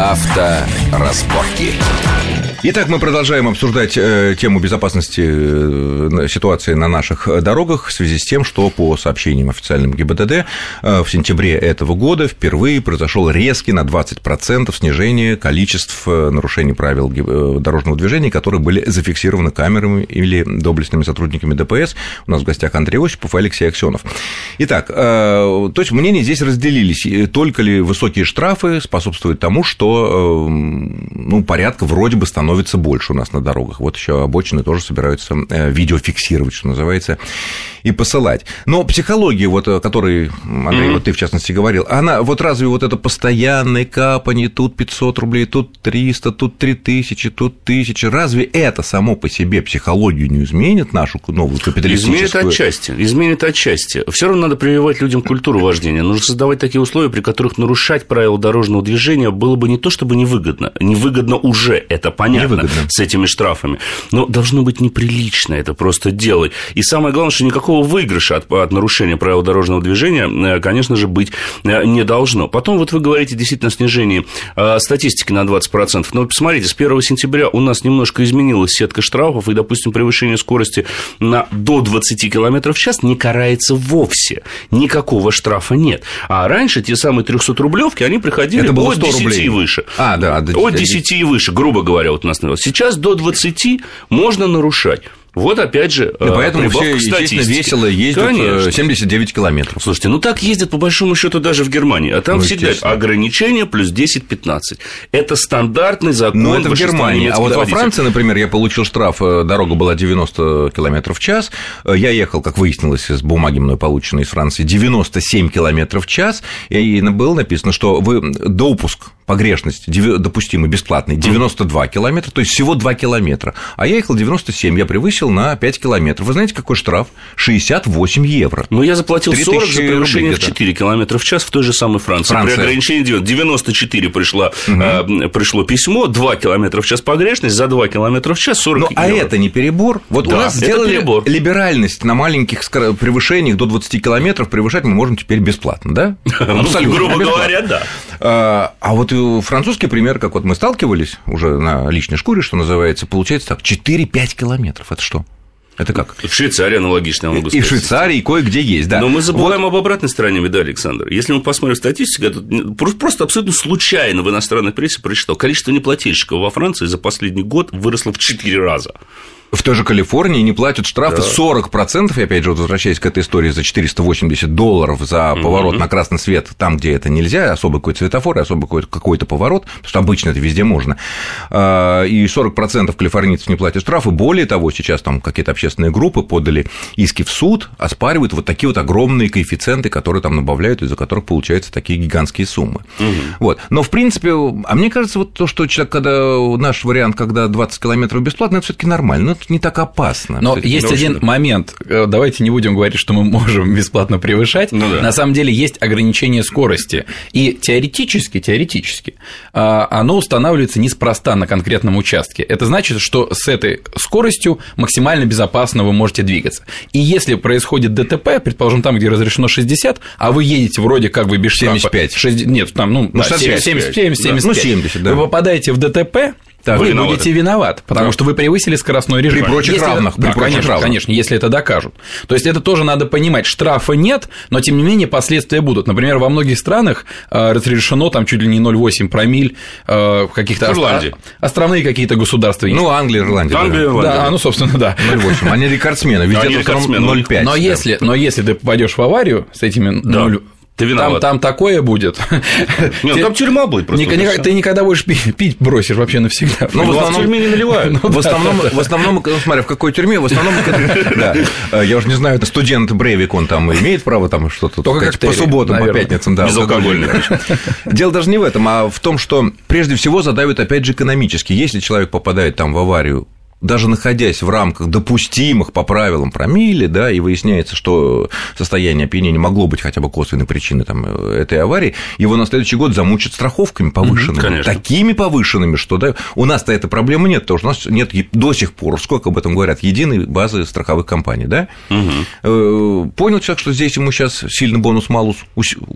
Авторазборки. Итак, мы продолжаем обсуждать э, тему безопасности э, ситуации на наших дорогах в связи с тем, что по сообщениям официальным ГИБДД э, в сентябре этого года впервые произошел резкий на 20% снижение количеств нарушений правил дорожного движения, которые были зафиксированы камерами или доблестными сотрудниками ДПС. У нас в гостях Андрей Осипов и Алексей Аксенов. Итак, то есть мнения здесь разделились. Только ли высокие штрафы способствуют тому, что ну, порядка вроде бы становится становится больше у нас на дорогах. Вот еще обочины тоже собираются э, видео фиксировать, что называется, и посылать. Но психология, вот, о которой, Андрей, mm-hmm. вот ты в частности говорил, она, вот разве вот это постоянное капание, тут 500 рублей, тут 300, тут 3000, тут 1000, разве это само по себе психологию не изменит нашу новую капиталистическую? Изменит отчасти, изменит отчасти. Все равно надо прививать людям культуру вождения. Нужно создавать такие условия, при которых нарушать правила дорожного движения было бы не то чтобы невыгодно, невыгодно уже, это понятно понятно Невыгодно. с этими штрафами. Но должно быть неприлично это просто делать. И самое главное, что никакого выигрыша от, от нарушения правил дорожного движения, э, конечно же, быть э, не должно. Потом вот вы говорите действительно о снижении э, статистики на 20%. Но посмотрите, с 1 сентября у нас немножко изменилась сетка штрафов, и, допустим, превышение скорости на до 20 км в час не карается вовсе. Никакого штрафа нет. А раньше те самые 300-рублевки, они приходили Это было от 10 рублей. и выше. А, да, от 10 и выше, грубо говоря, вот нас Сейчас до 20 можно нарушать. Вот опять же, и поэтому все, естественно, весело ездят Конечно. 79 километров. Слушайте, ну так ездят по большому счету даже в Германии, а там ну, всегда ограничение плюс 10-15. Это стандартный закон. Ну, это в Германии. А вот во Франции, например, я получил штраф, э, дорога была 90 километров в час, э, я ехал, как выяснилось, с бумаги мной полученной из Франции, 97 километров в час, и было написано, что вы допуск погрешность допустимый, бесплатный, 92 километра, то есть всего 2 километра. А я ехал 97, я превысил на 5 километров. Вы знаете, какой штраф? 68 евро. Ну, я заплатил 40 за превышение в 4 километра в час в той же самой Франции. Франция. При ограничении 94 пришло, угу. э, пришло письмо, 2 километра в час погрешность, за 2 километра в час 40 ну, а евро. А это не перебор? Вот да, у нас сделали перебор. либеральность на маленьких превышениях до 20 километров превышать мы можем теперь бесплатно, да? Абсолютно. Грубо говоря, да. А, а французский пример, как вот мы сталкивались уже на личной шкуре, что называется, получается так, 4-5 километров. Это что? Это как? В Швейцарии аналогично, я могу сказать. И в Швейцарии кое-где есть, да. Но мы забываем вот. об обратной стороне медали, Александр. Если мы посмотрим статистику, это просто абсолютно случайно в иностранной прессе прочитал. Количество неплательщиков во Франции за последний год выросло в 4 раза в той же Калифорнии не платят штрафы да. 40%, и опять же, вот возвращаясь к этой истории за 480 долларов за поворот угу. на красный свет, там, где это нельзя, особый какой-то светофор и особый какой-то, какой-то поворот, потому что обычно это везде можно, а, и 40% калифорнийцев не платят штрафы, более того, сейчас там какие-то общественные группы подали иски в суд, оспаривают вот такие вот огромные коэффициенты, которые там набавляют, из-за которых получаются такие гигантские суммы. Угу. Вот. Но, в принципе, а мне кажется, вот то, что человек, когда наш вариант, когда 20 километров бесплатно, это все таки нормально не так опасно. Но есть один момент. Э, давайте не будем говорить, что мы можем бесплатно превышать. Ну, да. На самом деле есть ограничение скорости. И теоретически, теоретически, а, оно устанавливается неспроста на конкретном участке. Это значит, что с этой скоростью максимально безопасно вы можете двигаться. И если происходит ДТП, предположим, там, где разрешено 60, а вы едете вроде как бы без 75. 60, нет, там, ну, ну да, 75, 75, 75, да. ну 70, да. Вы попадаете в ДТП, так, вы виноваты. будете виноват, потому да. что вы превысили скоростной режим. При прочих если равных. Это, да, прочих конечно, равных. конечно, если это докажут. То есть это тоже надо понимать. Штрафа нет, но тем не менее последствия будут. Например, во многих странах э, разрешено там чуть ли не 0,8 промиль э, в каких-то Ирландии. островные какие-то государства есть. Ну, Англия, Ирландия. Англия, да. Ирландия. Да, ну, собственно, да. 0,8. Они рекордсмены, ведь это 0,5. Но если, но если ты попадешь в аварию с этими да. 0, ты виноват. Там, там такое будет. Нет, ты, там тюрьма будет просто. Никогда, ты никогда будешь пить, пить бросишь вообще навсегда. Ну, в, основном, в тюрьме не наливают. Ну, в, основном, в основном, ну, смотри, в какой тюрьме, в основном, да, я уже не знаю, это студент Брейвик, он там имеет право там что-то Только по субботам, по пятницам, да. Безалкогольный. Дело даже не в этом, а в том, что прежде всего задавят опять же экономически. Если человек попадает там в аварию даже находясь в рамках допустимых по правилам промили, да, и выясняется, что состояние опьянения могло быть хотя бы косвенной причиной там, этой аварии, его на следующий год замучат страховками повышенными, угу, такими повышенными, что да, у нас-то этой проблемы нет, потому что у нас нет до сих пор, сколько об этом говорят, единой базы страховых компаний, да. Угу. Понял человек, что здесь ему сейчас сильно бонус-малус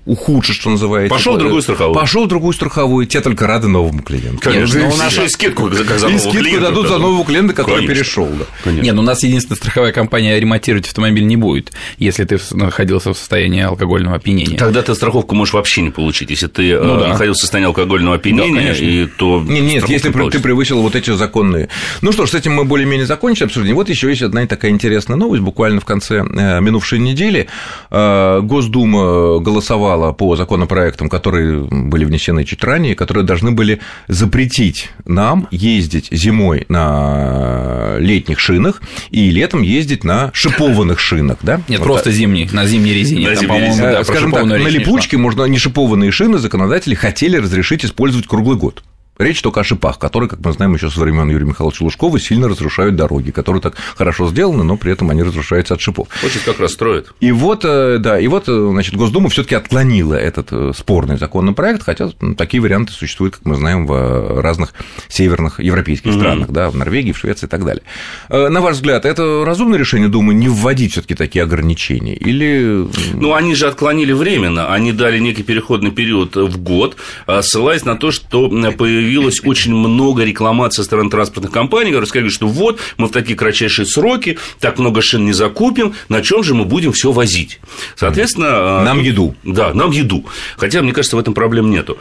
ухудшит, что называется. Пошел в другую страховую. Пошел в другую страховую, те только рады новому клиенту. Конечно, но у нас же скидку, как за нового скидку дадут за нового клиента, который перешел. Да. Нет, ну у нас единственная страховая компания ремонтировать автомобиль не будет, если ты находился в состоянии алкогольного опьянения. Тогда ты страховку можешь вообще не получить, если ты э, ну, да. находился в состоянии алкогольного опьянения, да, и то нет, нет если ты, ты превысил вот эти законные. Ну что ж, с этим мы более-менее закончили обсуждение. Вот еще есть одна такая интересная новость. Буквально в конце э, минувшей недели э, Госдума голосовала по законопроектам, которые были внесены чуть ранее, которые должны были запретить нам ездить зимой на летних шинах и летом ездить на шипованных шинах, да? Нет, вот просто так. зимний, на зимней резине. На Там, зимней резине. Да, Скажем так, на липучке можно не шипованные шины законодатели хотели разрешить использовать круглый год. Речь только о шипах, которые, как мы знаем еще со времен Юрия Михайловича Лужкова, сильно разрушают дороги, которые так хорошо сделаны, но при этом они разрушаются от шипов. Очень как раз строят. И вот, э, да, и вот, э, значит, Госдума все таки отклонила этот э, спорный законопроект, хотя такие варианты существуют, как мы знаем, в разных северных европейских mm-hmm. странах, да, в Норвегии, в Швеции и так далее. На ваш взгляд, это разумное решение Думы не вводить все таки такие ограничения? Или... Ну, они же отклонили временно, они дали некий переходный период в год, ссылаясь на то, что появилось появилось очень много рекламации со стороны транспортных компаний, которые сказали, что вот, мы в такие кратчайшие сроки так много шин не закупим, на чем же мы будем все возить? Соответственно... Нам еду. Да, нам еду. Хотя, мне кажется, в этом проблем нету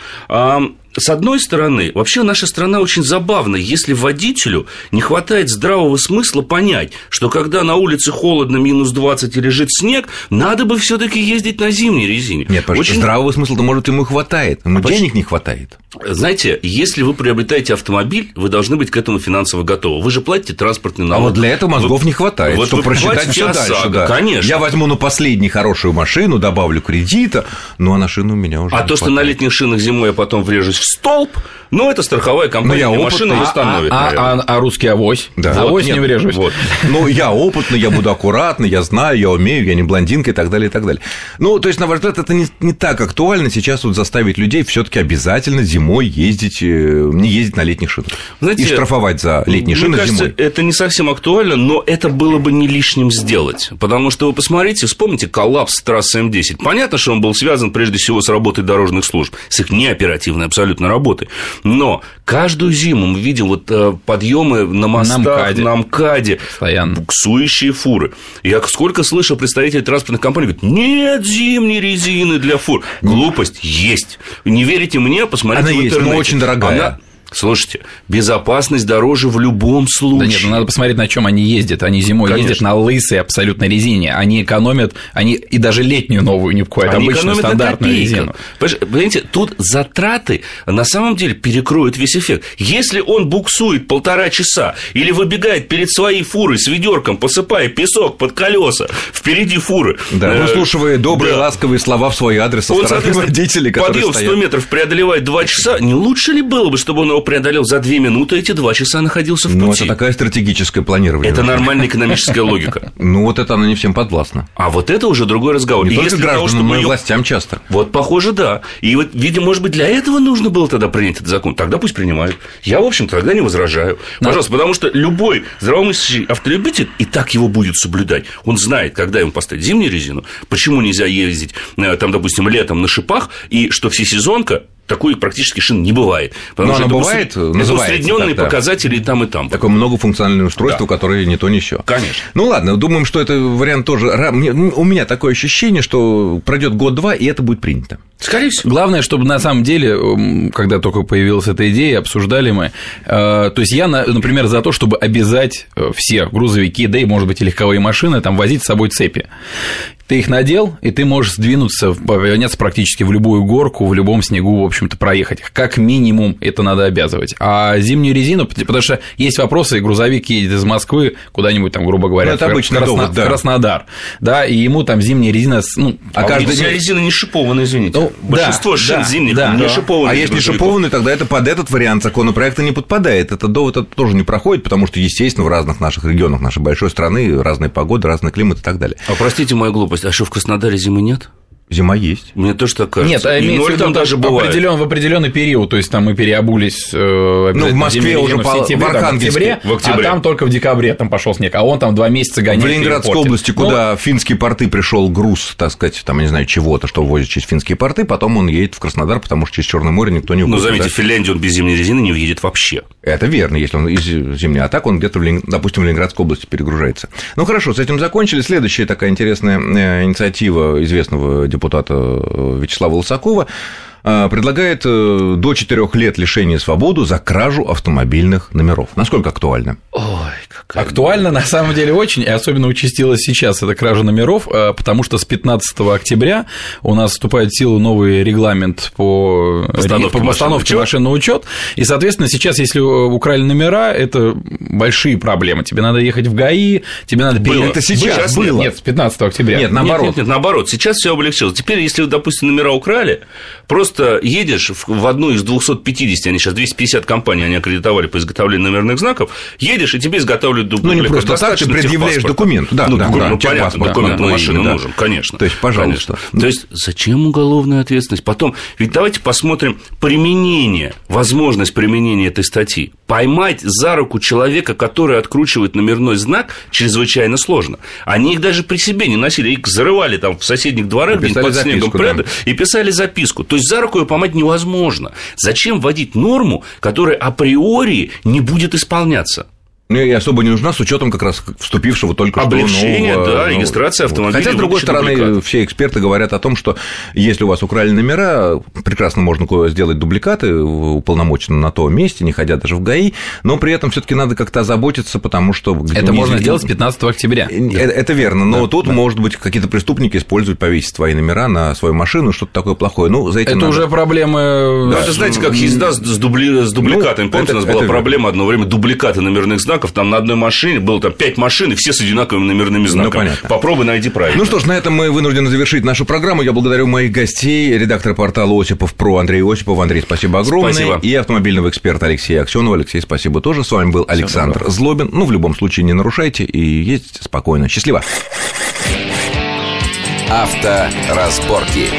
с одной стороны, вообще наша страна очень забавна, если водителю не хватает здравого смысла понять, что когда на улице холодно, минус 20 и лежит снег, надо бы все таки ездить на зимней резине. Нет, очень... здравого смысла-то, может, ему хватает, но а денег не хватает. Знаете, если вы приобретаете автомобиль, вы должны быть к этому финансово готовы. Вы же платите транспортный налог. А вот для этого мозгов вы... не хватает, вот чтобы просчитать все дальше. Да. Конечно. Я возьму на последний хорошую машину, добавлю кредита, ну а на шину у меня уже А то, хватает. что на летних шинах зимой я потом врежусь в столб, ну, это страховая компания, ну, я машина восстановит. А, а, а, а русский авось? Да. Авось вот, не врежусь. Вот. Ну, я опытный, я буду аккуратный, я знаю, я умею, я не блондинка и так далее, и так далее. Ну, то есть, на ваш взгляд, это не, не так актуально сейчас вот заставить людей все таки обязательно зимой ездить, э, не ездить на летних шинах. Знаете, и штрафовать за летние шины кажется, зимой. это не совсем актуально, но это было бы не лишним сделать. Потому что вы посмотрите, вспомните коллапс трассы М10. Понятно, что он был связан прежде всего с работой дорожных служб, с их неоперативной абсолютно работой. Но каждую зиму мы видим вот э, подъемы на мостах, на МКАДе, на МКАДе Постоянно. буксующие фуры. Я сколько слышал представителей транспортных компаний, говорят, нет зимней резины для фур. Глупость есть. Не верите мне, посмотрите Она в интернете. Есть, но очень дорогая. Она Слушайте, безопасность дороже в любом случае. Да нет, ну надо посмотреть, на чем они ездят. Они зимой Конечно. ездят на лысой абсолютно резине. Они экономят, они и даже летнюю новую не покупают, они обычную стандартную резину. Понимаете, тут затраты на самом деле перекроют весь эффект. Если он буксует полтора часа или выбегает перед своей фурой с ведерком, посыпая песок под колеса впереди фуры, да, э, выслушивая добрые, да. ласковые слова в свой адрес со стороны водителей, которые подъем 100 метров преодолевает 2 часа, не лучше ли было бы, чтобы он его преодолел за две минуты, эти два часа находился в пути. Ну, это такая стратегическое планирование. Это нормальная экономическая логика. Ну, вот это она не всем подвластна. А вот это уже другой разговор. Не только гражданам, но и властям часто. Вот, похоже, да. И вот, видимо, может быть, для этого нужно было тогда принять этот закон. Тогда пусть принимают. Я, в общем, тогда не возражаю. Пожалуйста, потому что любой здравомыслящий автолюбитель и так его будет соблюдать. Он знает, когда ему поставить зимнюю резину, почему нельзя ездить, э, там, допустим, летом на шипах, и что всесезонка такой практически шин не бывает. Потому Но что это бывает, усредненные так, показатели да. там и там. Такое многофункциональное устройство, да. которое не то, не все. Конечно. Ну ладно, думаем, что это вариант тоже. У меня такое ощущение, что пройдет год-два, и это будет принято. Скорее всего. Главное, чтобы на самом деле, когда только появилась эта идея, обсуждали мы. Э, то есть я, например, за то, чтобы обязать э, все грузовики, да и, может быть, и легковые машины, там возить с собой цепи. Ты их надел, и ты можешь сдвинуться, повернуться практически в любую горку, в любом снегу, в общем-то, проехать. Как минимум это надо обязывать. А зимнюю резину, потому что есть вопросы, грузовик едет из Москвы куда-нибудь там, грубо говоря, ну, это обычно Красно... довод, да. Краснодар, да, и ему там зимняя резина, ну, а, а каждая резина не шипованная, извините. Ну, Большинство да, шин да, зимних да, не шипованные. А если не шипованные, тогда это под этот вариант законопроекта не подпадает. Это довод это тоже не проходит, потому что, естественно, в разных наших регионах нашей большой страны разные погоды, разный климат и так далее. А простите мою глупость, а что в Краснодаре зимы нет? Зима есть. Мне тоже так кажется. Нет, а имеется в виду там даже бывает. Определен, в определенный период, то есть там мы переобулись э, ну, в Москве уже в сентябре, в, там, в, октябре, в октябре, а там только в декабре там пошел снег, а он там два месяца гоняет. В Ленинградской области, куда ну, финские порты пришел груз, так сказать, там, не знаю, чего-то, что возят через финские порты, потом он едет в Краснодар, потому что через Черное море никто не увозит. Ну, заметьте, в Финляндию он без зимней резины не уедет вообще. Это верно, если он из зимней, а так он где-то, в, допустим, в Ленинградской области перегружается. Ну, хорошо, с этим закончили. Следующая такая интересная э, инициатива известного депутата Вячеслава Лысакова Э, предлагает э, до 4 лет лишения свободы за кражу автомобильных номеров. Насколько актуально? Актуально, на самом деле, очень, и особенно участилась сейчас эта кража номеров, э, потому что с 15 октября у нас вступает в силу новый регламент по постановке, по постановке машин на учет, и, соответственно, сейчас, если украли номера, это большие проблемы. Тебе надо ехать в ГАИ, тебе надо... Было. Это сейчас было. Нет, с 15 октября. Нет, наоборот. Нет, нет, нет, наоборот. Сейчас все облегчилось. Теперь, если, допустим, номера украли, просто просто едешь в одну из 250, они сейчас 250 компаний они аккредитовали по изготовлению номерных знаков, едешь, и тебе изготавливают дубликат. Ну, не просто так, ты предъявляешь документ. Да, ну, да, да, ну, понятно, документ на машину да. нужен, конечно. То есть, пожалуйста. Конечно. То есть, зачем уголовная ответственность? Потом, ведь давайте посмотрим применение, возможность применения этой статьи. Поймать за руку человека, который откручивает номерной знак, чрезвычайно сложно. Они их даже при себе не носили, их зарывали там в соседних дворах, где под снегом да. и писали записку. То есть, за руку ее поймать невозможно. Зачем вводить норму, которая априори не будет исполняться? Ну, и особо не нужна с учетом как раз вступившего только Облегчение, что нового, да, регистрация автомобиля. Хотя, с другой стороны, дубликат. все эксперты говорят о том, что если у вас украли номера, прекрасно можно сделать дубликаты уполномоченным на том месте, не ходя даже в ГАИ, но при этом все таки надо как-то озаботиться, потому что... Это можно сделать с 15 октября. Это, это верно, но да, тут, да. может быть, какие-то преступники используют повесить свои номера на свою машину, что-то такое плохое. Ну, за этим это надо... уже проблемы... Да, это, знаете, как езда с, дубли... с дубликатами. Ну, Помните, это, у нас была проблема одно время дубликаты номерных знаков знаков, там на одной машине было там 5 машин, и все с одинаковыми номерными ну, знаками. Ну, понятно. Попробуй найди правильно. Ну что ж, на этом мы вынуждены завершить нашу программу. Я благодарю моих гостей, редактора портала Осипов Про Андрей Осипов. Андрей, спасибо огромное. Спасибо. И автомобильного эксперта Алексея Аксенова. Алексей, спасибо тоже. С вами был Александр Всего Злобин. Ну, в любом случае, не нарушайте и ездите спокойно. Счастливо. Авторазборки.